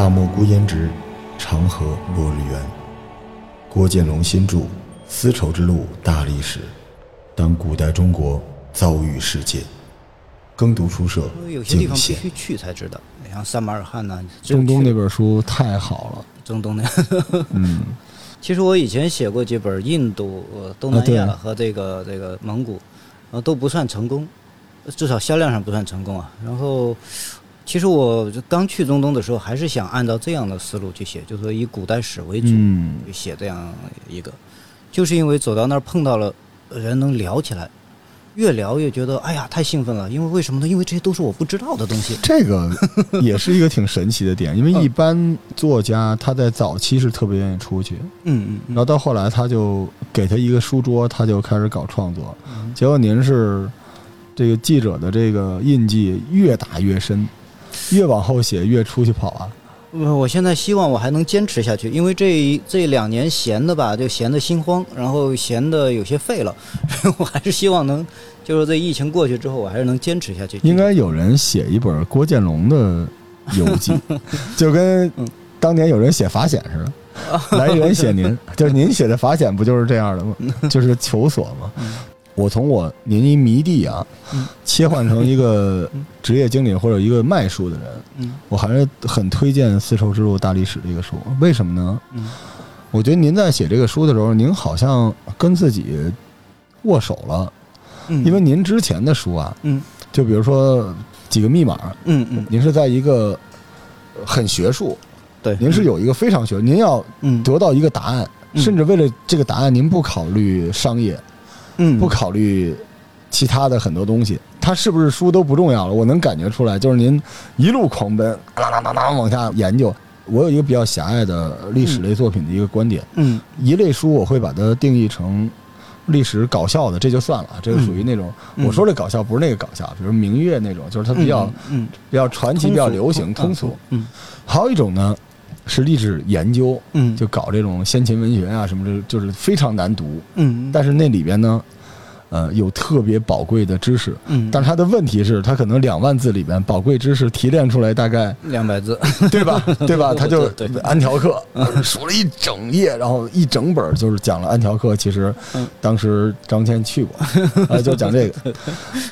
大漠孤烟直，长河落日圆。郭建龙新著《丝绸之路大历史》，当古代中国遭遇世界。耕读书社有些地。方必须去才知道，像撒马尔罕呐、中东那，本书太好了，中东那。嗯，其实我以前写过几本印度、呃东南亚和这个、这个蒙古，然后都不算成功，至少销量上不算成功啊。然后，其实我刚去中东的时候，还是想按照这样的思路去写，就是说以古代史为主，嗯去写这样一个，就是因为走到那儿碰到了人能聊起来，越聊越觉得哎呀太兴奋了，因为为什么呢？因为这些都是我不知道的东西。这个 也是一个挺神奇的点，因为一般作家他在早期是特别愿意出去，嗯嗯然后到后来他就给他一个书桌，他就开始搞创作。嗯，结果您是这个记者的这个印记越打越深，越往后写越出去跑啊。呃我现在希望我还能坚持下去，因为这这两年闲的吧，就闲的心慌，然后闲的有些废了，我还是希望能，就是这疫情过去之后，我还是能坚持下去。应该有人写一本郭建龙的游记，就跟当年有人写法显似的。来人写您，就是您写的法显不就是这样的吗？就是求索嘛。我从我您一迷弟啊，嗯。切换成一个职业经理或者一个卖书的人，嗯。我还是很推荐《丝绸之路大历史》这个书。为什么呢？嗯。我觉得您在写这个书的时候，您好像跟自己握手了，嗯，因为您之前的书啊，嗯。就比如说几个密码，嗯嗯。您是在一个呃很学术，对，您是有一个非常学，您要嗯。得到一个答案，嗯。甚至为了这个答案，您不考虑商业，嗯不考虑其他的很多东西，它是不是书都不重要了。我能感觉出来，就是您一路狂奔，当当当当往下研究。我有一个比较狭隘的历史类作品的一个观点，嗯一类书我会把它定义成历史搞笑的，这就算了，这个属于那种、嗯我说的搞笑不是那个搞笑，比如明月那种，就是它比较、嗯比较传奇、比较流行、通俗。嗯还有一种呢是历史研究，嗯就搞这种先秦文学啊什么的，就是非常难读，嗯但是那里边呢，呃，有特别宝贵的知识。嗯，但是它的问题是，它可能两万字里边宝贵知识提炼出来大概两百字，对吧？对吧？他就安条克数了一整页，然后一整本就是讲了安条克。其实嗯当时张骞去过，啊，就讲这个。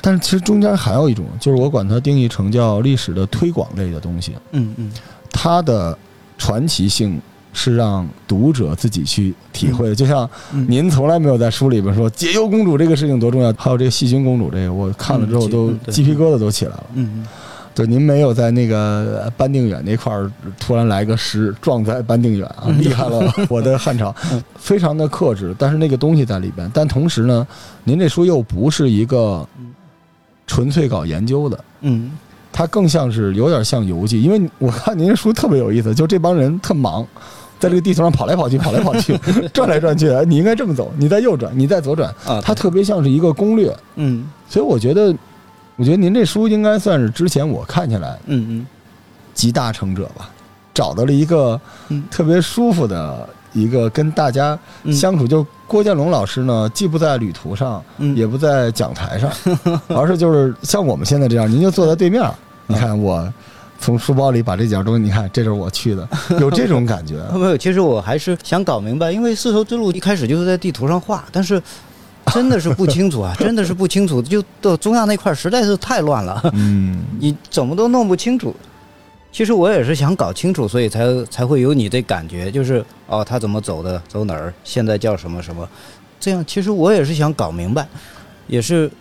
但是其实中间还有一种，就是我管它定义成叫历史的推广类的东西，嗯嗯它的传奇性。是让读者自己去体会的，就像嗯。您从来没有在书里边说解忧公主这个事情多重要，还有这个细菌公主这个，我看了之后嗯都鸡皮疙瘩都起来了。嗯对，您没有在那个班定远那块儿突然来个诗撞在班定远啊，嗯。厉害了 我的汉朝，非常的克制，但是那个东西在里边。但同时呢，您这书又不是一个纯粹搞研究的，嗯它更像是有点像游记，因为我看您这书特别有意思，就这帮人特忙。在这个地图上跑来跑去，跑来跑去，转来转去。你应该这么走，你再右转，你再左转。啊，它特别像是一个攻略，嗯所以我觉得，我觉得您这书应该算是之前我看起来嗯嗯集大成者吧，找到了一个嗯特别舒服的一个跟大家嗯相处。就郭建龙老师呢，既不在旅途上，嗯也不在讲台上，而是就是像我们现在这样，您就坐在对面儿，你看我从书包里把这件东西，你看这就是我去的，有这种感觉。没有，其实我还是想搞明白，因为丝绸之路一开始就是在地图上画，但是真的是不清楚啊，真的是不清楚，就到中亚那块儿实在是太乱了，嗯，你怎么都弄不清楚。其实我也是想搞清楚，所以才才会有你这感觉，就是哦，他怎么走的，走哪儿，现在叫什么什么，这样其实我也是想搞明白，也是，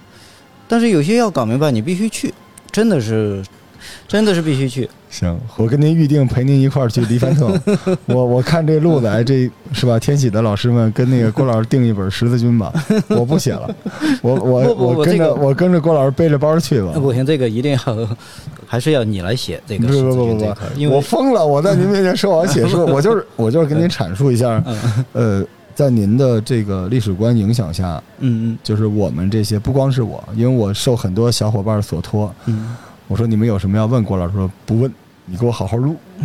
但是有些要搞明白，你必须去，真的是，真的是必须去。行，我跟您预定陪您一块儿去黎凡特。我我看这路子，哎，这是吧？天喜的老师们跟那个郭老师订一本《十字军》吧，我不写了，我我不不我跟着我跟着郭老师背着包去吧那。不行，这个一定要，还是要你来写这个十字不不不不军这块儿，因为我疯了！我在您面前说我要写书，我就是我就是跟您阐述一下，呃，在您的这个历史观影响下，嗯嗯就是我们这些不光是我，因为我受很多小伙伴所托，嗯我说你们有什么要问郭老师？说不问，你给我好好录，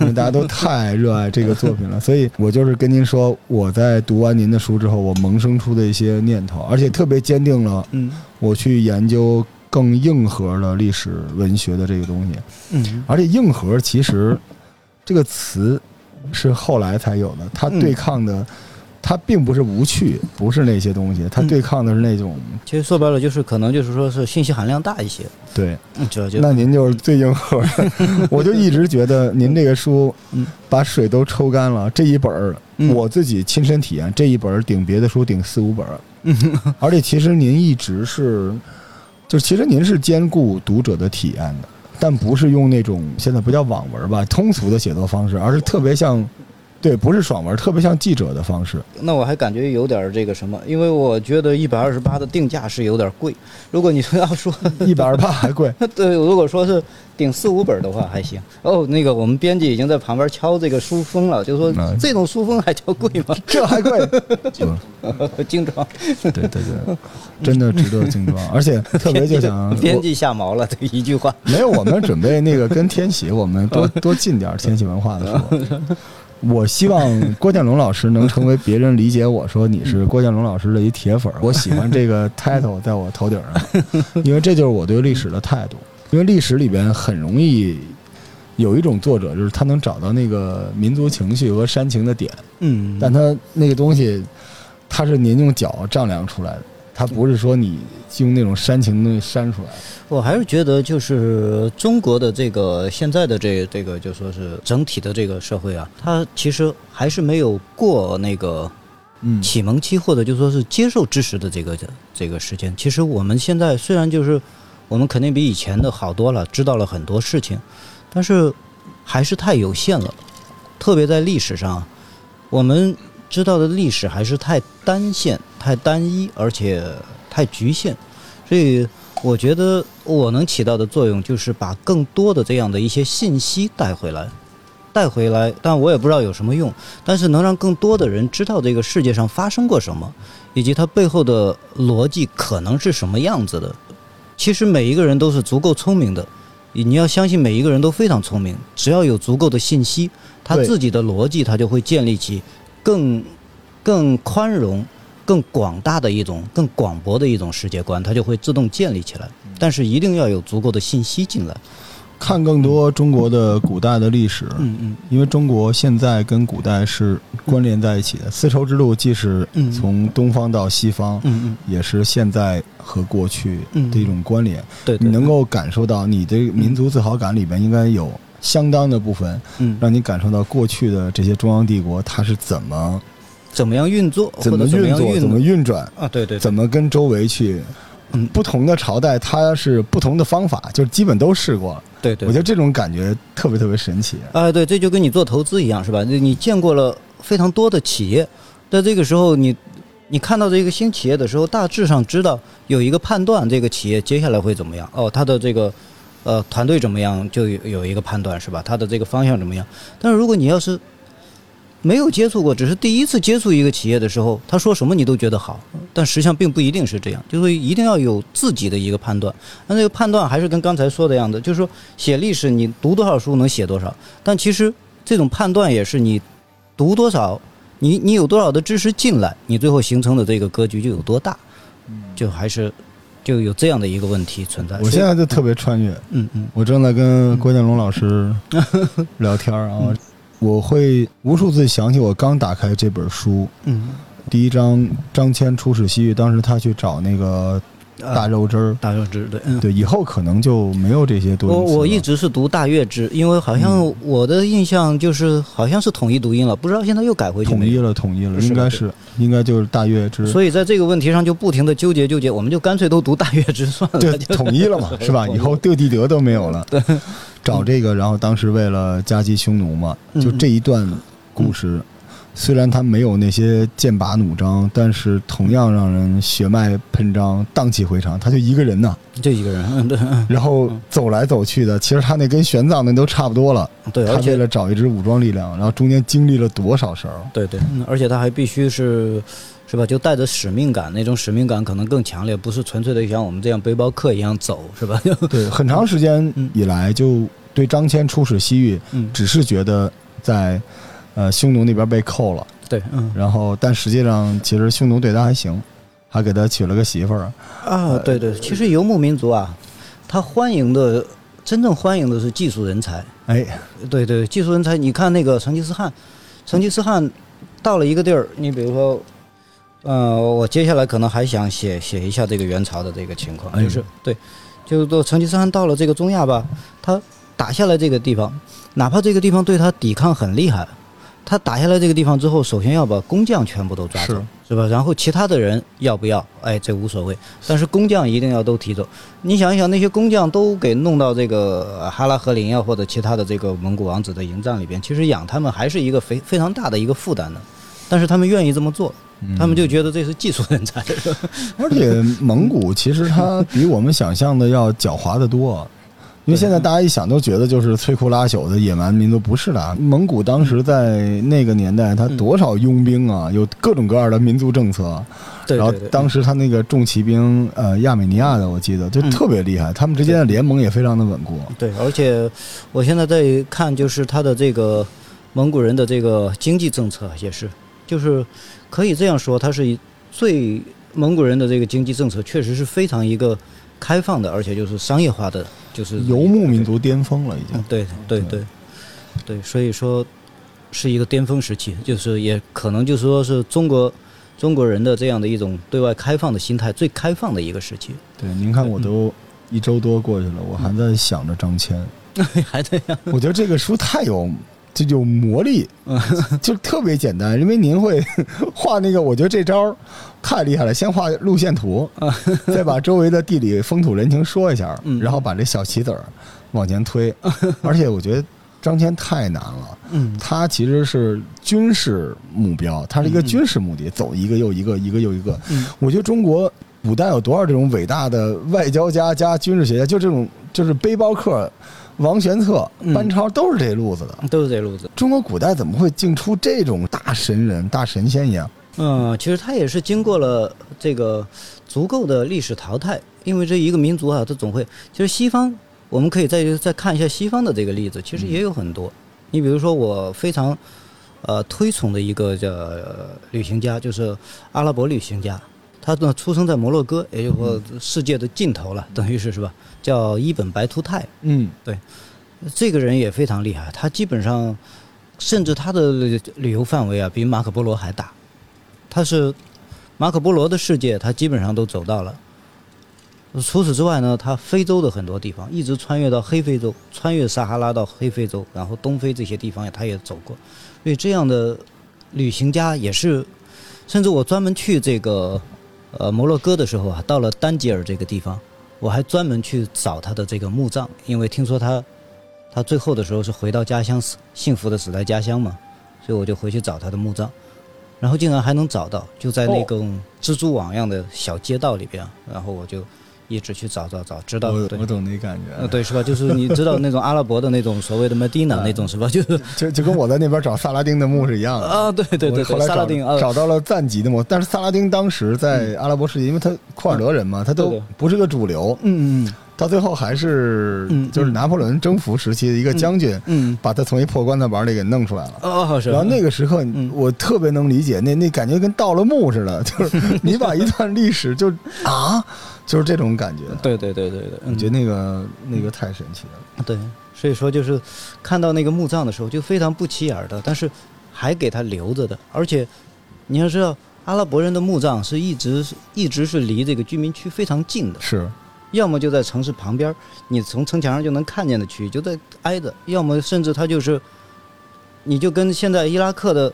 因为大家都太热爱这个作品了。所以我就是跟您说，我在读完您的书之后，我萌生出的一些念头，而且特别坚定了嗯我去研究更硬核的历史文学的这个东西。嗯而且硬核其实这个词是后来才有的，它嗯对抗的，它并不是无趣，不是那些东西，它嗯对抗的是那种其实说白了就是可能就是说是信息含量大一些，对。嗯，这就那您就是最硬核的，我就一直觉得您这个书嗯把水都抽干了。这一本儿嗯我自己亲身体验，这一本儿顶别的书顶四五本儿，而且其实您一直是，就其实您是兼顾读者的体验的，但不是用那种现在不叫网文吧，通俗的写作方式，而是特别像，对，不是爽文，特别像记者的方式。那我还感觉有点这个什么，因为我觉得一百二十八的定价是有点贵。如果你说要说，一百二十八还贵，对，如果说是顶四五本的话还行。哦，那个我们编辑已经在旁边敲这个书封了，就说嗯这种书封还叫贵吗？这还贵，精装，对对对，真的值得精装，而且特别就想编辑下毛了，这一句话。没有，我们准备那个跟天喜，我们多多进点儿天喜文化的书。我希望郭建龙老师能成为别人理解我说你是郭建龙老师的一铁粉。我喜欢这个 title 在我头顶上，因为这就是我对历史的态度。因为历史里边很容易有一种作者，就是他能找到那个民族情绪和煽情的点，嗯，但他那个东西，他是您用脚丈量出来的，他不是说你用那种煽情的东西煽出来的。我还是觉得，就是中国的这个现在的这这个，就说是整体的这个社会啊，它其实还是没有过那个嗯启蒙期或者就说是接受知识的这个这个时间。其实我们现在虽然就是我们肯定比以前的好多了，知道了很多事情，但是还是太有限了。特别在历史上，我们知道的历史还是太单线、太单一，而且太局限。所以我觉得我能起到的作用就是把更多的这样的一些信息带回来，带回来，但我也不知道有什么用，但是能让更多的人知道这个世界上发生过什么，以及它背后的逻辑可能是什么样子的。其实每一个人都是足够聪明的，你要相信每一个人都非常聪明，只要有足够的信息，他自己的逻辑他就会建立起更更宽容、更广大的一种、更广博的一种世界观，它就会自动建立起来。但是一定要有足够的信息进来。看更多中国的古代的历史，嗯嗯因为中国现在跟古代是关联在一起的。丝绸之路既是嗯从东方到西方，嗯嗯，也是现在和过去的一种关联。对对，你能够感受到你的民族自豪感里边应该有相当的部分，嗯让你感受到过去的这些中央帝国它是怎么怎么样运作，怎么运作、怎么运转，啊？对对，对怎么跟周围去。嗯不同的朝代它是不同的方法，就基本都试过了。对对，我觉得这种感觉特别特别神奇。啊，对，这就跟你做投资一样，是吧？你你见过了非常多的企业，在这个时候你，你看到这个新企业的时候，大致上知道有一个判断，这个企业接下来会怎么样。哦，它的这个呃团队怎么样，就有有一个判断，是吧？它的这个方向怎么样？但是如果你要是没有接触过，只是第一次接触一个企业的时候，他说什么你都觉得好，但实际上并不一定是这样，就是一定要有自己的一个判断。那这个判断还是跟刚才说的样子，就是说写历史你读多少书能写多少，但其实这种判断也是你读多少，你你有多少的知识进来，你最后形成的这个格局就有多大，就还是就有这样的一个问题存在。我现在就特别穿越，嗯嗯。我正在跟郭建龙老师聊天儿啊，我会无数次想起我刚打开这本书，嗯，第一章张骞出使西域，当时他去找那个大肉汁儿，大肉汁对，嗯。对，以后可能就没有这些多我音词了我一直是读大月支，因为好像我的印象就是好像是统一读音了，不知道现在又改回去没有。统一了，统一了，应该是应该就是大月之，所以在这个问题上就不停的纠结纠结，我们就干脆都读大月支算了。统一了嘛，是吧？以后德地德都没有了。找这个，然后当时为了夹击匈奴嘛，嗯就这一段故事，虽然他没有那些剑拔弩张，但是同样让人血脉喷张、荡气回肠。他就一个人呐，就一个人，嗯，对，嗯然后走来走去的，其实他那跟玄奘那都差不多了。对，他为了找一支武装力量，然后中间经历了多少事儿？对对，嗯而且他还必须是，是吧？就带着使命感，那种使命感可能更强烈，不是纯粹的像我们这样背包客一样走，是吧？对，很长时间以来就对张骞出使西域，嗯，只是觉得在呃匈奴那边被扣了。对，嗯然后，但实际上，其实匈奴对他还行，还给他娶了个媳妇儿。啊，对对，其实游牧民族啊，他欢迎的真正欢迎的是技术人才。哎，对对，技术人才，你看那个成吉思汗，成吉思汗到了一个地儿，你比如说，呃，我接下来可能还想写写一下这个元朝的这个情况，哎就是对，就是说成吉思汗到了这个中亚吧，他打下来这个地方，哪怕这个地方对他抵抗很厉害，他打下来这个地方之后，首先要把工匠全部都抓走是，吧？然后其他的人要不要？哎，这无所谓，但是工匠一定要都提走。你想一想，那些工匠都给弄到这个呃哈拉和林啊，或者其他的这个蒙古王子的营帐里边，其实养他们还是一个非非常大的一个负担的。但是他们愿意这么做，他们就觉得这是技术人才。而且蒙古其实他比我们想象的要狡猾得多，因为现在大家一想都觉得就是摧枯拉朽的野蛮民族，不是的啊。蒙古当时在那个年代，他多少佣兵啊，有各种各样的民族政策。然后对对对，当时他那个重骑兵，呃，亚美尼亚的，我记得就嗯特别厉害，他们之间的联盟也非常的稳固。对，而且我现在在看，就是他的这个蒙古人的这个经济政策也是，就是可以这样说，他是以最蒙古人的这个经济政策确实是非常一个开放的，而且就是商业化的，就是游牧民族巅峰了，已经嗯，。对对对对，所以说是一个巅峰时期，就是也可能就是说是中国中国人的这样的一种对外开放的心态最开放的一个时期，对，您看我都一周多过去了，我还在想着张骞。还这样，我觉得这个书太有就有魔力，就特别简单，因为您会 画那个，我觉得这招太厉害了。先画路线图，再把周围的地理风土人情说一下，嗯然后把这小棋子儿往前推。而且我觉得张骞太难了，嗯他其实是军事目标，他是一个军事目的，走一个又一个，一个又一个。嗯我觉得中国古代有多少这种伟大的外交家加军事学家，就这种就是背包客。王玄策、嗯班超都是这路子的。都是这路子。中国古代怎么会竟出这种大神人、大神仙一样？嗯，其实他也是经过了这个足够的历史淘汰，因为这一个民族啊，他总会。其实西方，我们可以再再看一下西方的这个例子，其实也有很多。你比如说，我非常呃推崇的一个叫、呃旅行家，就是阿拉伯旅行家，他呢出生在摩洛哥，也就是说世界的尽头了，等于是是吧？叫伊本白图泰。嗯，对这个人也非常厉害，他基本上，甚至他的旅游范围啊，比马可波罗还大。他是马可波罗的世界，他基本上都走到了。除此之外呢，他非洲的很多地方，一直穿越到黑非洲，穿越撒哈拉到黑非洲，然后东非这些地方他也走过。所以这样的旅行家也是，甚至我专门去这个呃摩洛哥的时候啊，到了丹吉尔这个地方，我还专门去找他的这个墓葬，因为听说他他最后的时候是回到家乡，死幸福的死在家乡嘛，所以我就回去找他的墓葬，然后竟然还能找到，就在那种蜘蛛网样的小街道里边，然后我就一直去找找找，直到对我我懂那感觉，呃对是吧？就是你知道那种阿拉伯的那种所谓的 Medina 那种是吧？就是就就跟我在那边找萨拉丁的墓是一样的。啊，对对对后来找萨拉丁啊，找到了赞吉的墓，但是萨拉丁当时在阿拉伯世界，因为他库尔德人嘛，他都不是个主流，嗯嗯到最后还是嗯就是拿破仑征服时期的一个将军，嗯，把他从一破棺材板里给弄出来了。哦是，然后那个时刻嗯，我特别能理解，那那感觉跟盗了墓似的，就是 你把一段历史就啊，就是这种感觉。对对对对对，我觉得那个那个太神奇了。对，所以说就是看到那个墓葬的时候就非常不起眼的，但是还给他留着的，而且你要知道，阿拉伯人的墓葬是一直一直是离这个居民区非常近的，是，要么就在城市旁边儿，你从城墙上就能看见的区域就在挨着，要么甚至他就是，你就跟现在伊拉克的，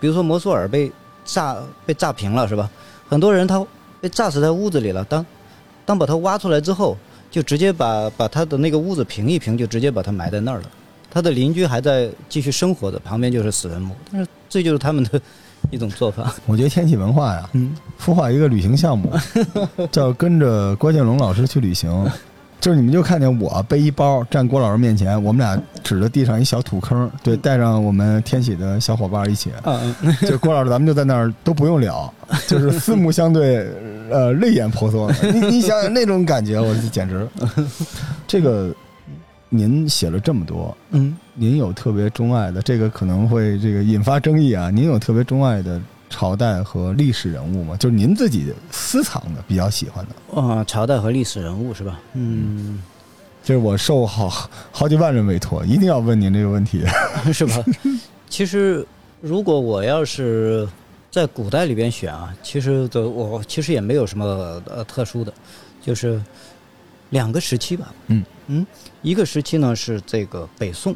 比如说摩苏尔被炸被炸平了是吧？很多人他被炸死在屋子里了，当当把他挖出来之后，就直接把把他的那个屋子平一平，就直接把他埋在那儿了。他的邻居还在继续生活的，旁边就是死人墓，但是这就是他们的一种做法。我觉得天启文化呀，嗯，孵化一个旅行项目，叫跟着郭建龙老师去旅行。就是你们就看见我背一包站郭老师面前，我们俩指着地上一小土坑，对，带上我们天启的小伙伴一起，就郭老师咱们就在那儿都不用聊，就是四目相对，呃，泪眼婆娑。你你想想那种感觉，我简直。这个您写了这么多，嗯，您有特别钟爱的，这个可能会这个引发争议啊。您有特别钟爱的朝代和历史人物吗？就是您自己私藏的比较喜欢的。啊，朝代和历史人物是吧？嗯，就是我受好好几万人委托，一定要问您这个问题。是吧？其实如果我要是在古代里边选啊，其实的我其实也没有什么呃特殊的，就是两个时期吧。嗯嗯，一个时期呢是这个北宋，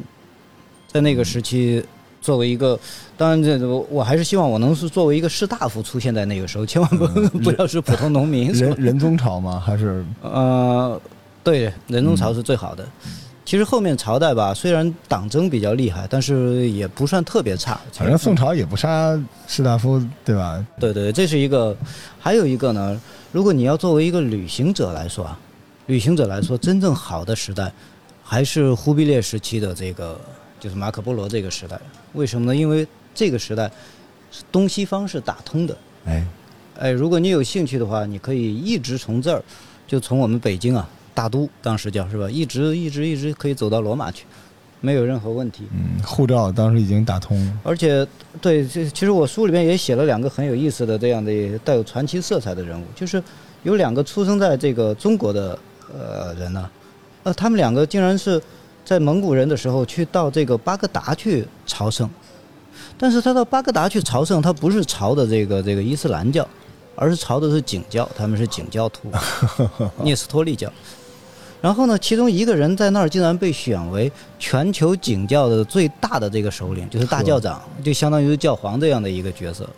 在那个时期。作为一个，当然这我我还是希望我能是作为一个士大夫出现在那个时候，千万不不要是普通农民。人人宗朝吗？还是呃，对，人宗朝是最好的。其实后面朝代吧，虽然党争比较厉害，但是也不算特别差。反正宋朝也不杀士大夫，对吧？对对，这是一个。还有一个呢，如果你要作为一个旅行者来说啊，旅行者来说，真正好的时代，还是忽必烈时期的这个。就是马可波罗这个时代，为什么呢？因为这个时代是东西方是打通的。哎，哎，如果你有兴趣的话，你可以一直从这儿，就从我们北京啊，大都当时叫是吧，一直一直一直可以走到罗马去，没有任何问题。嗯，护照当时已经打通了。而且，对，这其实我书里面也写了两个很有意思的这样的带有传奇色彩的人物，就是有两个出生在这个中国的呃人呢，呃，他们两个竟然是。在蒙古人的时候，去到这个巴格达去朝圣，但是他到巴格达去朝圣，他不是朝的这个这个伊斯兰教，而是朝的是景教，他们是景教徒，聂斯托利教。然后呢，其中一个人在那儿竟然被选为全球景教的最大的这个首领，就是大教长，就相当于是教皇这样的一个角色。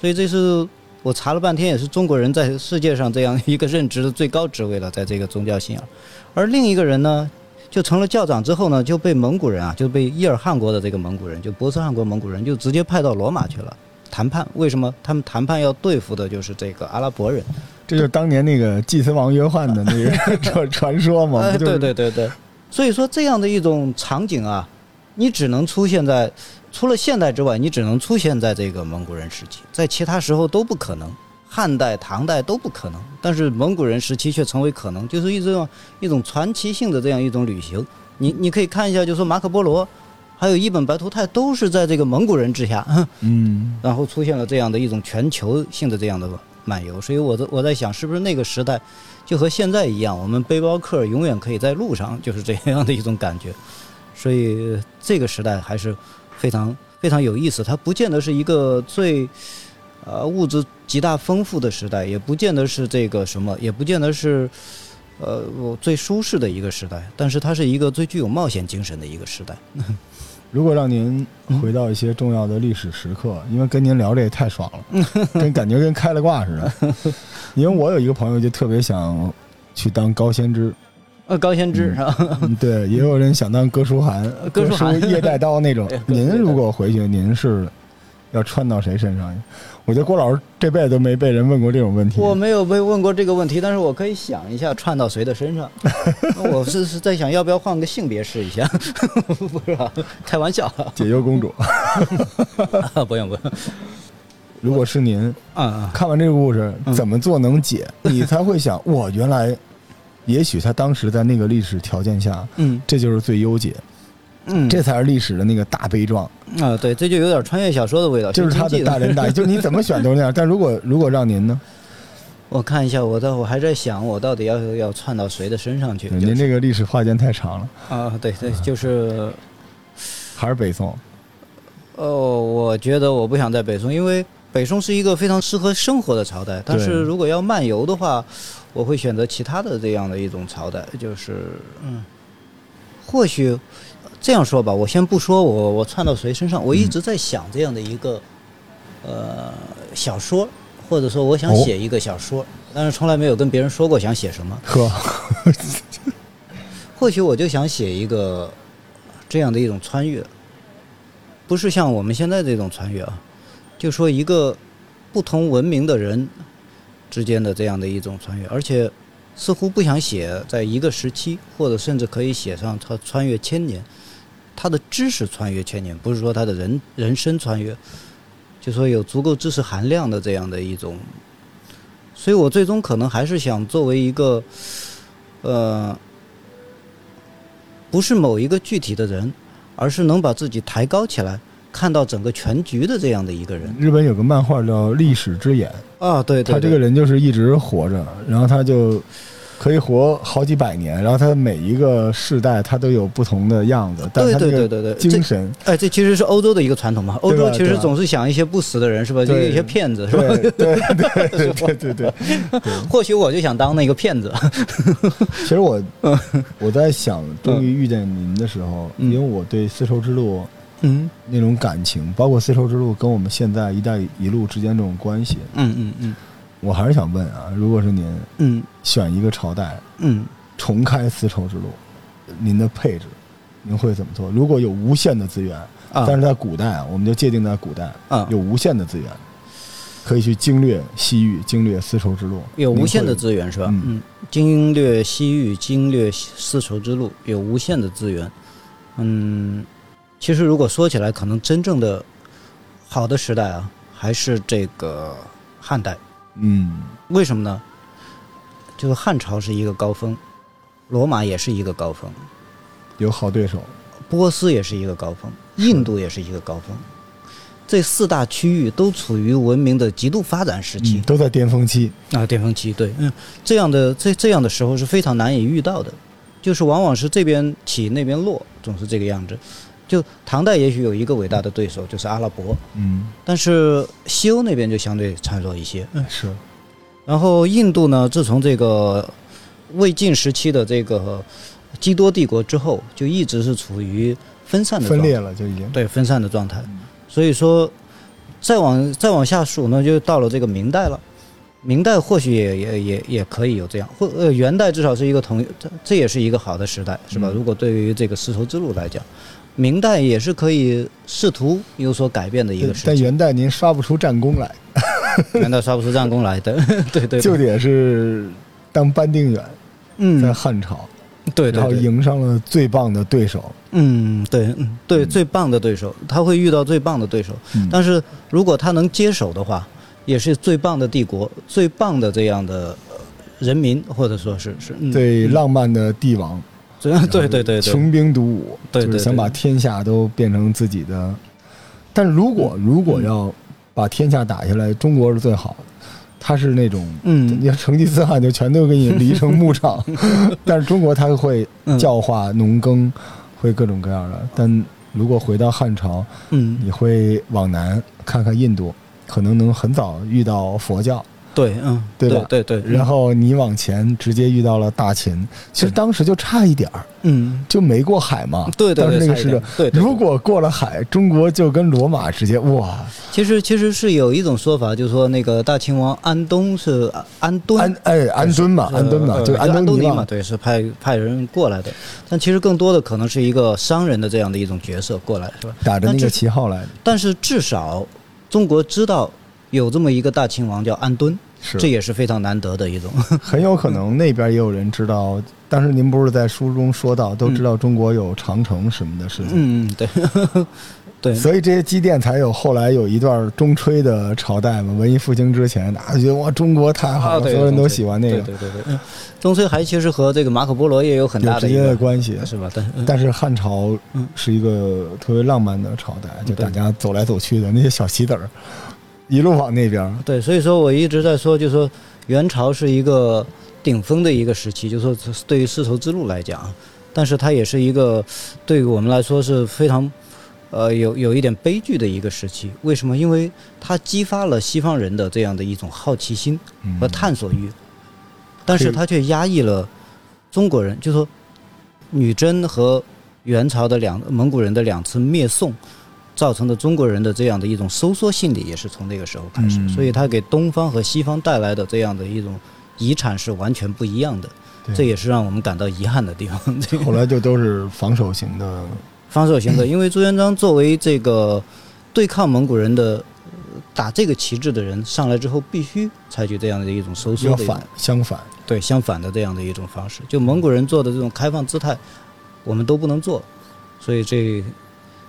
所以这是我查了半天，也是中国人在世界上这样一个任职的最高职位了，在这个宗教信仰。而另一个人呢？就成了教长之后呢，就被蒙古人啊，就被伊尔汗国的这个蒙古人，就波斯汗国蒙古人，就直接派到罗马去了谈判。为什么？他们谈判要对付的就是这个阿拉伯人。这就是当年那个祭司王约翰的那个传 传说嘛？哎，对对对对。所以说这样的一种场景啊，你只能出现在除了现代之外，你只能出现在这个蒙古人时期，在其他时候都不可能。汉代、唐代都不可能，但是蒙古人时期却成为可能，就是一种一种传奇性的这样一种旅行。你你可以看一下，就说马可波罗，还有一本白图泰，都是在这个蒙古人之下，嗯，然后出现了这样的一种全球性的这样的漫游。所以我在我在想，是不是那个时代就和现在一样，我们背包客永远可以在路上，就是这样的一种感觉。所以这个时代还是非常非常有意思，它不见得是一个最。呃，物质极大丰富的时代，也不见得是这个什么，也不见得是，呃，最舒适的一个时代。但是它是一个最具有冒险精神的一个时代。如果让您回到一些重要的历史时刻，因为跟您聊这也太爽了，跟感觉跟开了挂似的。因为我有一个朋友就特别想去当高先知，呃，高先知是吧？对，也有人想当哥舒翰，哥舒翰叶带刀那种。您如果回去，您是要穿到谁身上？我觉得郭老师这辈子都没被人问过这种问题。我没有被问过这个问题，但是我可以想一下串到谁的身上。我是是在想要不要换个性别试一下，不是开玩笑。解忧公主。不用不用。如果是您，啊，看完这个故事怎么做能解？你才会想，我，原来，也许他当时在那个历史条件下，嗯，这就是最优解。嗯，这才是历史的那个大悲壮啊！对，这就有点穿越小说的味道。就是他的大仁大义，就是你怎么选都那样。但如果如果让您呢？我看一下，我到我还在想，我到底要要串到谁的身上去？您这个历史画间太长了啊！对对，就是还是北宋。哦，我觉得我不想在北宋，因为北宋是一个非常适合生活的朝代。但是如果要漫游的话，我会选择其他的这样的一种朝代，就是嗯，或许。这样说吧，我先不说我我窜到谁身上，我一直在想这样的一个呃小说，或者说我想写一个小说，但是从来没有跟别人说过想写什么。呵，或许我就想写一个这样的一种穿越，不是像我们现在这种穿越啊，就说一个不同文明的人之间的这样的一种穿越，而且似乎不想写在一个时期，或者甚至可以写上他穿越千年。他的知识穿越千年，不是说他的人人生穿越，就说有足够知识含量的这样的一种，所以我最终可能还是想作为一个，呃，不是某一个具体的人，而是能把自己抬高起来，看到整个全局的这样的一个人。日本有个漫画叫《历史之眼》啊，对，他这个人就是一直活着，然后他就可以活好几百年，然后它每一个世代它都有不同的样子，但对对对对对，精神，这哎，这其实是欧洲的一个传统嘛。欧洲其实总是想一些不死的人，是吧？就对一些骗子，是吧？对对对 对对。或许我就想当那个骗子。其实我 我在想，终于遇见您的时候，嗯因为我对丝绸之路嗯那种感情，包括丝绸之路跟我们现在“一带一路”之间这种关系，嗯嗯嗯我还是想问啊，如果是您嗯选一个朝代嗯，重开丝绸之路，您的配置您会怎么做？如果有无限的资源，啊但是在古代啊，我们就界定在古代啊有无限的资源，可以去经略西域，经略丝绸之路，有无限的资源是吧？嗯嗯，经略西域，经略丝绸之路，有无限的资源。嗯，其实如果说起来，可能真正的好的时代啊，还是这个汉代。嗯。为什么呢？就是汉朝是一个高峰，罗马也是一个高峰，有好对手，波斯也是一个高峰，印度也是一个高峰。这四大区域都处于文明的极度发展时期。嗯，都在巅峰期，啊，巅峰期，对，嗯，这样的这这样的时候是非常难以遇到的，就是往往是这边起那边落，总是这个样子。就唐代也许有一个伟大的对手，就是阿拉伯，嗯，但是西欧那边就相对孱弱一些。嗯是，然后印度呢，自从这个魏晋时期的这个基多帝国之后，就一直是处于分散的状态分裂了就已经，对分散的状态嗯。所以说，再往再往下数呢，就到了这个明代了。明代或许也也也也可以有这样，或呃元代至少是一个同，这这也是一个好的时代，是吧？嗯如果对于这个丝绸之路来讲，明代也是可以试图有所改变的一个时期。但元代您刷不出战功来，元代刷不出战功来 的，对对对，就得是当班定远嗯。在嗯，汉朝，对对对，然后迎上了最棒的对手，嗯，对，嗯，对，嗯。最棒的对手，他会遇到最棒的对手。嗯。但是如果他能接手的话，也是最棒的帝国，最棒的这样的呃人民，或者说是是嗯。最浪漫的帝王，对对对对，穷兵黩武，对对就是想把天下都变成自己的。但如果嗯。如果要把天下打下来，中国是最好的。他是那种，嗯。你要成吉思汗就全都给你犁成牧场，但是中国他会嗯。教化农耕，会各种各样的。但如果回到汉朝，嗯，你会往南看看印度，可能能很早遇到佛教，对，嗯，对吧对对，然后你往前直接遇到了大秦。其实当时就差一点儿，嗯，就没过海嘛。对对对，当时那个是差一点对，对如果过了海，中国就跟罗马直接哇，其实其实是有一种说法，就是说那个大秦王安东是安安敦安哎安敦嘛，安敦嘛，呃就是安东尼嘛，对，是派派人过来的。但其实更多的可能是一个商人的这样的一种角色过来，是吧？打着那个旗号来的，但是至少中国知道有这么一个大秦王叫安敦，是这也是非常难得的一种。很有可能那边也有人知道。当时您不是在书中说到，都知道中国有长城什么的事情，嗯嗯，对，对，所以这些积淀才有后来有一段中吹的朝代嘛。文艺复兴之前，大家觉得哇，中国太好啊，了，对，所有人都喜欢那个，对对对嗯，中吹还其实和这个马可波罗也有很有直接的大的一个关系。是吧？但但是汉朝嗯是一个特别浪漫的朝代，就大家走来走去的那些小棋子儿，一路往那边儿。对，所以说我一直在说，就是说元朝是一个顶峰的一个时期，就是说对于丝绸之路来讲，但是它也是一个对于我们来说是非常呃有有一点悲剧的一个时期。为什么？因为它激发了西方人的这样的一种好奇心嗯和探索欲，但是它却压抑了中国人，就说女真和元朝的两蒙古人的两次灭宋。造成的中国人的这样的一种收缩心理，也是从那个时候开始，嗯所以它给东方和西方带来的这样的一种遗产是完全不一样的，这也是让我们感到遗憾的地方。这后来就都是防守型的，防守型的，因为朱元璋作为这个对抗蒙古人的呃打这个旗帜的人上来之后，必须采取这样的一种收缩反相反。对相反的这样的一种方式。就蒙古人做的这种开放姿态，我们都不能做，所以这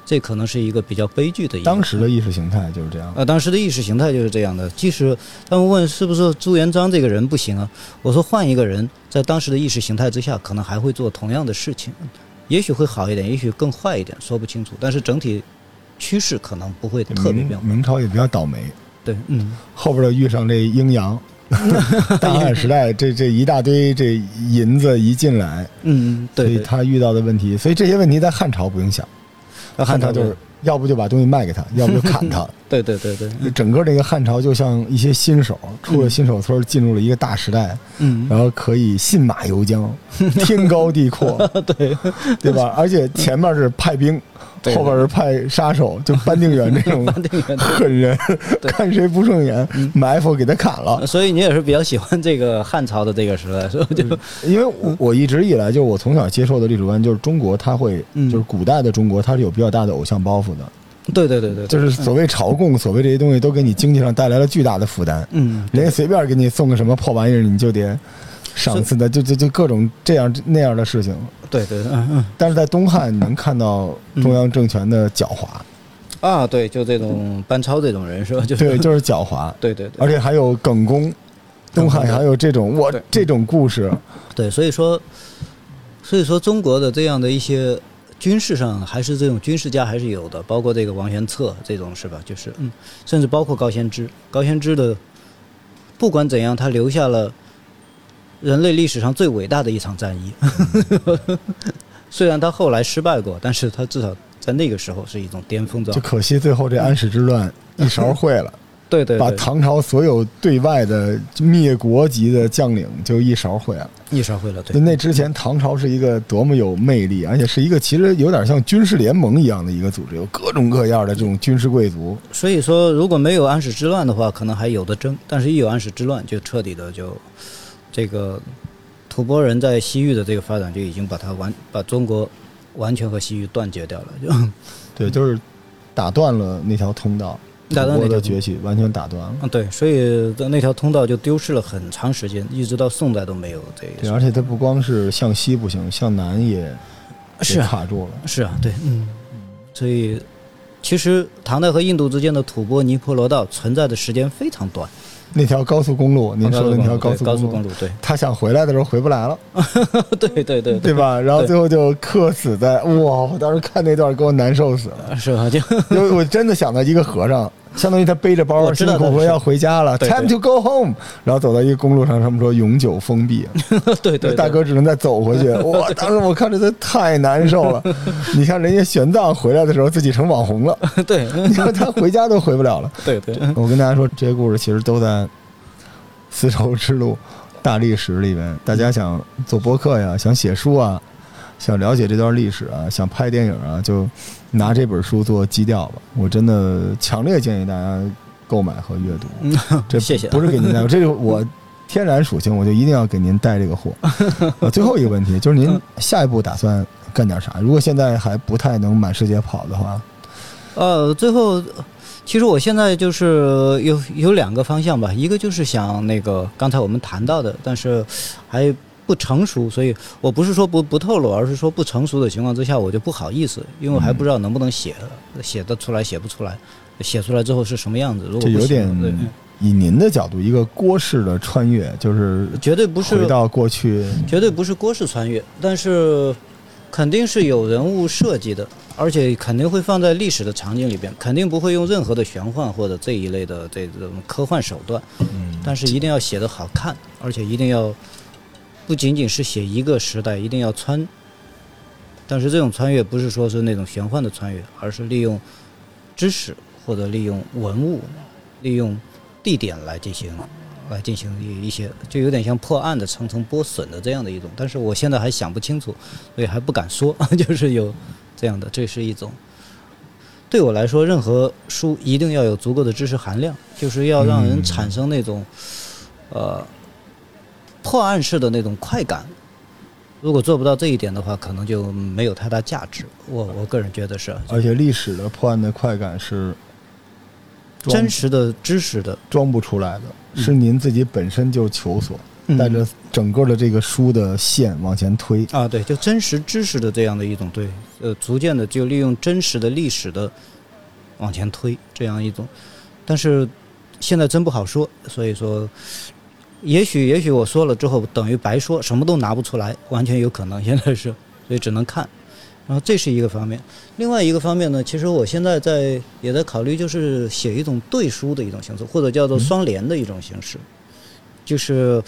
这可能是一个比较悲剧的一个。当时的意识形态就是这样。呃，当时的意识形态就是这样的。即使他们问是不是朱元璋这个人不行啊，我说换一个人，在当时的意识形态之下，可能还会做同样的事情，也许会好一点，也许更坏一点，说不清楚。但是整体趋势可能不会特别变化。明明朝也比较倒霉，对，嗯，后边的遇上这阴阳，大汉时代这这一大堆这银子一进来，嗯，所对所，以他遇到的问题，所以这些问题在汉朝不用想，汉朝就是要不就把东西卖给他，要不就砍他。对对对对，整个这个汉朝就像一些新手出了新手村，进入了一个大时代，嗯，然后可以信马由缰，天高地阔，对。对吧？而且前面是派兵，对。后边是派杀手，就班定远这种 这个狠人，看谁不顺眼，嗯。埋伏给他砍了。所以你也是比较喜欢这个汉朝的这个时代，是吧？就因为我我一直以来就我从小接受的历史观就是中国，它会嗯。就是古代的中国，它是有比较大的偶像包袱的，对对对对，就是所谓朝贡，所谓这些东西都给你经济上带来了巨大的负担。嗯，人家随便给你送个什么破玩意儿，你就得赏赐的，就就就各种这样那样的事情。对对对，嗯嗯但是在东汉，你能看到中央政权的狡猾，啊，对，就这种班超这种人是吧？就对，就是狡猾，对对对，而且还有耿恭。东汉还有这种我这种故事，对，所以说，所以说中国的这样的一些军事上还是这种军事家还是有的，包括这个王玄策这种是吧？就是嗯，甚至包括高仙芝，高仙芝的不管怎样，他留下了人类历史上最伟大的一场战役。虽然他后来失败过，但是他至少在那个时候是一种巅峰状态。就可惜最后这安史之乱一勺烩了，对对对，把唐朝所有对外的灭国级的将领就一勺烩了。一勺烩了，对。那之前，唐朝是一个多么有魅力，而且是一个其实有点像军事联盟一样的一个组织，有各种各样的这种军事贵族。所以说，如果没有安史之乱的话，可能还有的争；但是，一有安史之乱，就彻底的就这个吐蕃人在西域的这个发展就已经把它完把中国完全和西域断绝掉了，就对，就是打断了那条通道，打断那条吐蕃的崛起完全打断了。嗯对，所以的那条通道就丢失了很长时间，一直到宋代都没有这对，个。而且它不光是向西不行，向南也也是啊，卡住了。是啊，对，嗯，所以其实唐代和印度之间的吐蕃尼婆罗道存在的时间非常短。那条高速公路，您说的那条高速公路，高速公路，对，他想回来的时候回不来了，对对对对吧？然后最后就客死在哇！我当时看那段给我难受死了，是吧？就 因为我真的想到一个和尚，相当于他背着包我知辛苦说道他是要回家了，time to go home，然后走到一个公路上，他们说永久封闭，对对，大哥只能再走回去。哇！当时我看着他太难受了。你看人家玄奘回来的时候自己成网红了，对你看他回家都回不了了。对对，我跟大家说，这些故事其实都在丝绸之路大历史里面。大家想做播客呀，想写书啊，想了解这段历史啊，想拍电影啊，就拿这本书做基调吧。我真的强烈建议大家购买和阅读。这谢谢不是给您带，这是我天然属性，我就一定要给您带这个货。呃 最后一个问题就是您下一步打算干点啥？如果现在还不太能满世界跑的话，呃，最后，其实我现在就是有有两个方向吧，一个就是想那个刚才我们谈到的，但是还不成熟，所以我不是说不不透露，而是说不成熟的情况之下，我就不好意思，因为我还不知道能不能写，写得出来，写不出来，写出来之后是什么样子。如果不这有点以您的角度，一个郭式的穿越，就是绝对不是回到过去。绝对不是郭式穿越，但是肯定是有人物设计的，而且肯定会放在历史的场景里边，肯定不会用任何的玄幻或者这一类的这种科幻手段，嗯，但是一定要写得好看，而且一定要不仅仅是写一个时代，一定要穿。但是这种穿越不是说是那种玄幻的穿越，而是利用知识或者利用文物、利用地点来进行来进行一一些，就有点像破案的层层剥笋的这样的一种。但是我现在还想不清楚，所以还不敢说，就是有这样的，这是一种。对我来说，任何书一定要有足够的知识含量，就是要让人产生那种，呃，破案式的那种快感。如果做不到这一点的话，可能就没有太大价值。我我个人觉得是而且历史的破案的快感是真实的知识的，装不出来的，嗯是您自己本身就求索，嗯带着整个的这个书的线往前推。啊，对，就真实知识的这样的一种对，呃，逐渐的就利用真实的历史的往前推这样一种，但是现在真不好说，所以说，也许也许我说了之后等于白说，什么都拿不出来，完全有可能，现在是，所以只能看。然后这是一个方面，另外一个方面呢，其实我现在在也在考虑，就是写一种对书的一种形式，或者叫做双联的一种形式。就是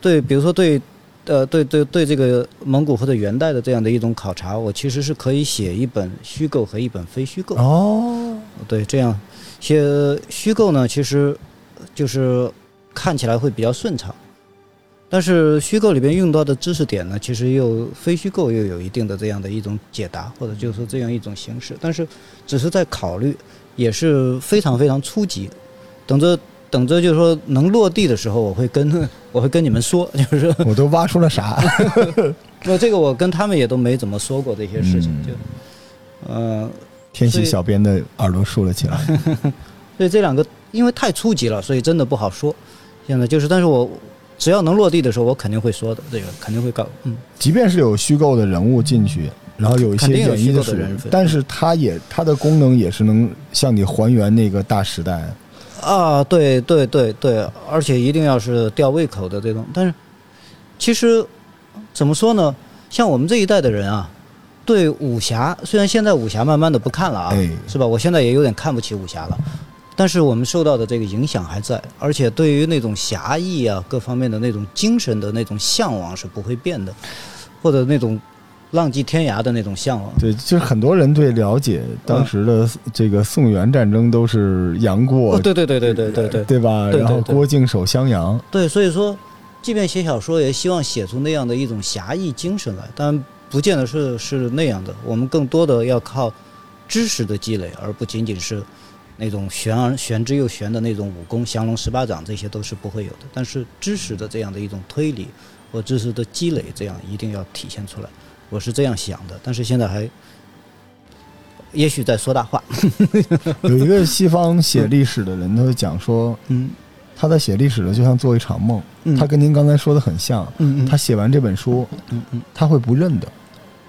对，比如说对，呃，对对对这个蒙古或者元代的这样的一种考察，我其实是可以写一本虚构和一本非虚构。哦，对，这样写虚构呢，其实就是看起来会比较顺畅。但是虚构里边用到的知识点呢，其实又非虚构又有一定的这样的一种解答，或者就是说这样一种形式。但是只是在考虑，也是非常非常初级。等着等着，就是说能落地的时候，我会跟 我会跟你们说，就是 我都挖出了啥？那这个我跟他们也都没怎么说过这些事情，嗯就呃，天喜小编的耳朵竖了起来。所以这两个因为太初级了，所以真的不好说。现在就是，但是我只要能落地的时候，我肯定会说的，这个肯定会告。嗯，即便是有虚构的人物进去，然后有一些演绎的人，但是它也它的功能也是能向你还原那个大时代。啊，对对对对，而且一定要是吊胃口的这种。但是其实怎么说呢？像我们这一代的人啊，对武侠，虽然现在武侠慢慢的不看了啊，哎是吧？我现在也有点看不起武侠了。但是我们受到的这个影响还在而且对于那种侠义啊各方面的那种精神的那种向往是不会变的或者那种浪迹天涯的那种向往。对就是很多人对了解当时的这个宋元战争都是杨过对对对对对对对吧？然后郭靖守襄阳。对所以说即便写小说也希望写出那样的一种侠义精神来但不见得是是那样的。我们更多的要靠知识的积累而不仅仅是那种玄而玄之又玄的那种武功，降龙十八掌这些都是不会有的。但是知识的这样的一种推理和知识的积累，这样一定要体现出来。我是这样想的，但是现在还。也许在说大话，有一个西方写历史的人，他会讲说，嗯他在写历史的就像做一场梦，嗯他跟您刚才说的很像。嗯他写完这本书，嗯嗯他会不认的，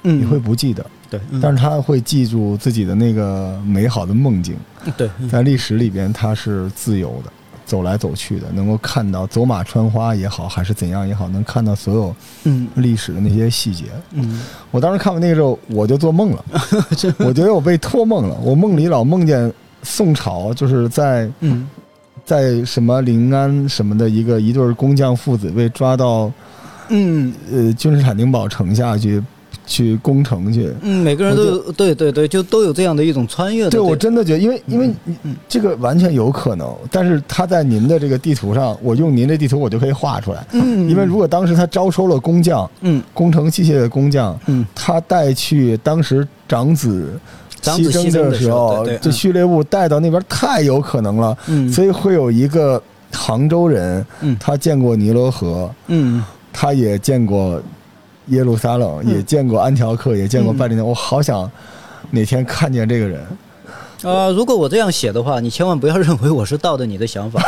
嗯，你会不记得，对，但是他会记住自己的那个美好的梦境。对，在历史里边，他是自由的，走来走去的，能够看到走马穿花也好，还是怎样也好，能看到所有嗯。历史的那些细节。嗯。我当时看完那个时候，我就做梦了，我觉得我被托梦了。我梦里老梦见宋朝就是在嗯。在什么临安什么的一个一对工匠父子被抓到嗯。呃君士坦丁堡城下去去攻城去。嗯，每个人都有，对对对，就都有这样的一种穿越的。对，我真的觉得，因为因为这个完全有可能，但是他在您的这个地图上，我用您的地图我就可以画出来。嗯，因为如果当时他招收了工匠，嗯。工程器械的工匠，嗯。他带去当时长子长子西征牺牲的时时候，这序列物带到那边太有可能了，嗯，所以会有一个杭州人，嗯。他见过尼罗河，嗯。他也见过耶路撒冷，嗯也见过安条克，也见过嗯拜占庭。我好想哪天看见这个人。呃，如果我这样写的话，你千万不要认为我是盗的你的想法，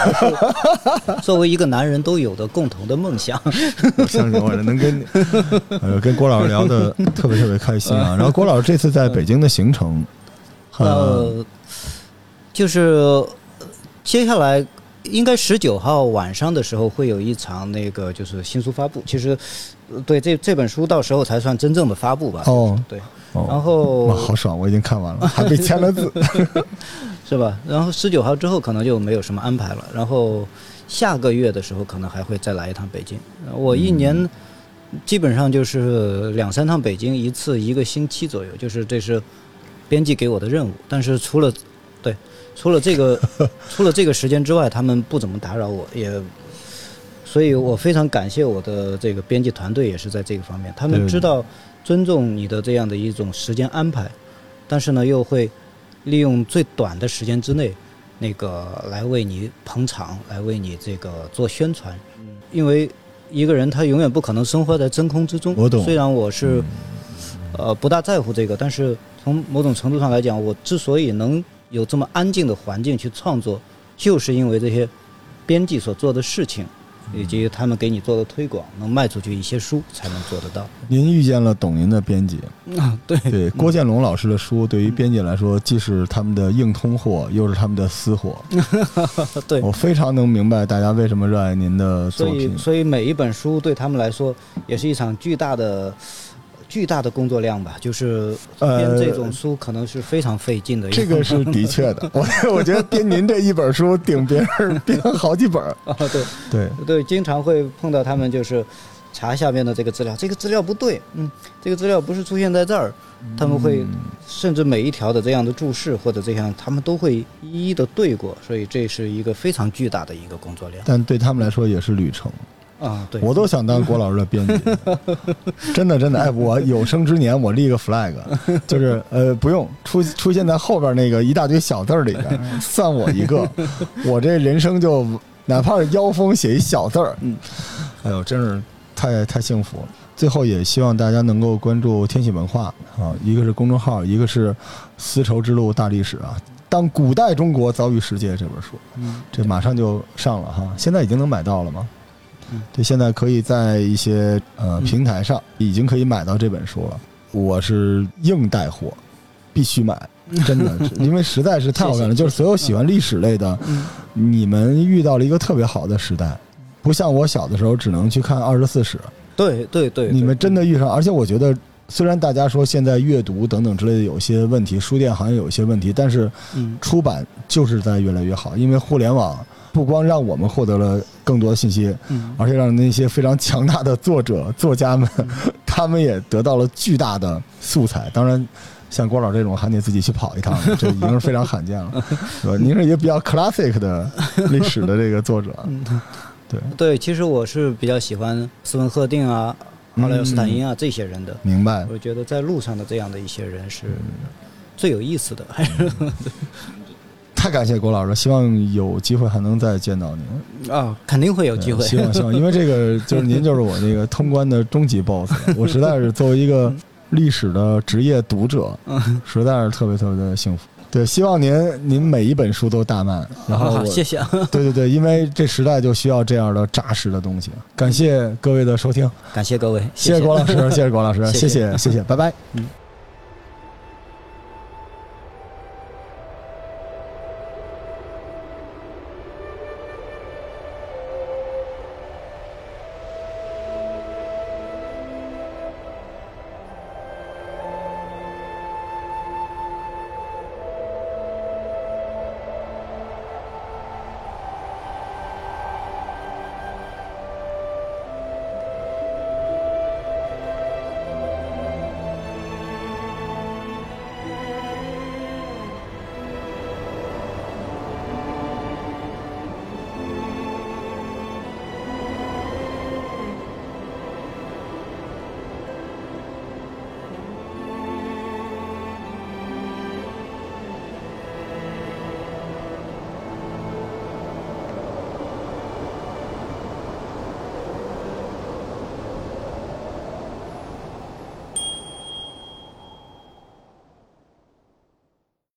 作为一个男人都有的共同的梦想。我相信我能跟 呃跟郭老师聊的特别特别开心啊。然后郭老师这次在北京的行程，呃，呃，就是呃接下来应该十九号晚上的时候会有一场那个就是新书发布。其实，呃对这这本书到时候才算真正的发布吧。哦对，哦然后哇，好爽！我已经看完了，还被签了字。是吧？然后十九号之后可能就没有什么安排了，然后下个月的时候可能还会再来一趟北京。呃我一年基本上就是两三趟北京，一次一个星期左右，就是这是编辑给我的任务。但是除了对除了这个 除了这个时间之外，他们不怎么打扰我，也所以我非常感谢我的这个编辑团队，也是在这个方面，他们知道尊重你的这样的一种时间安排，但是呢又会利用最短的时间之内，那个来为你捧场，来为你这个做宣传。因为一个人他永远不可能生活在真空之中。我懂虽然我是呃不大在乎这个，但是从某种程度上来讲，我之所以能有这么安静的环境去创作，就是因为这些编辑所做的事情，以及他们给你做的推广，能卖出去一些书，才能做得到。您遇见了懂您的编辑，啊，对，对郭建龙老师的书，对于编辑来说，既是他们的硬通货，又是他们的私货。对我非常能明白大家为什么热爱您的作所以品。所以每一本书对他们来说也是一场巨大的巨大的工作量吧，就是呃编这种书可能是非常费劲的一。这个是的确的，我我觉得编您这一本书顶别人编好几本儿。啊，对对，对，经常会碰到他们就是查下面的这个资料，这个资料不对，嗯，这个资料不是出现在这儿，他们会嗯甚至每一条的这样的注释或者这样，他们都会一一的对过，所以这是一个非常巨大的一个工作量但对他们来说也是旅程。啊。对，我都想当郭老师的编辑，真的真的。哎，我有生之年我立个 flag，就是呃不用出出现在后边那个一大堆小字儿里边，算我一个，我这人生就哪怕是腰封写一小字儿，嗯，哎呦，真是太太幸福了。最后也希望大家能够关注天喜文化啊，一个是公众号，一个是丝绸之路大历史啊。当古代中国遭遇世界这本书，嗯，这马上就上了哈，现在已经能买到了吗？嗯对，现在可以在一些呃嗯平台上已经可以买到这本书了。我是硬带货，必须买，真的，因为实在是太好看了。就是所有喜欢历史类的，嗯你们遇到了一个特别好的时代，不像我小的时候只能去看二十四史，对对对，你们真的遇上，而且我觉得。虽然大家说现在阅读等等之类的有些问题，书店好像有一些问题，但是嗯。出版就是在越来越好，因为互联网不光让我们获得了更多的信息，嗯。而且让那些非常强大的作者、作家们，他们也得到了巨大的素材。当然，像郭老这种还得自己去跑一趟，这已经是非常罕见了，是吧？您是一个比较 classic 的历史的这个作者，对，对，其实我是比较喜欢斯文赫定啊、奥莱奥斯坦因啊这些人的。明白。我觉得在路上的这样的一些人是最有意思的，还是太感谢郭老师，希望有机会还能再见到您。啊，肯定会有机会。希望希望，因为这个就是您就是我这个通关的终极 BOSS，我实在是作为一个历史的职业读者，实在是特别特别的幸福。对，希望您您每一本书都大卖，然后谢谢。对对对，因为这时代就需要这样的扎实的东西。感谢各位的收听，感谢各位，谢谢郭老师，谢谢郭老师，谢谢谢谢，拜拜。嗯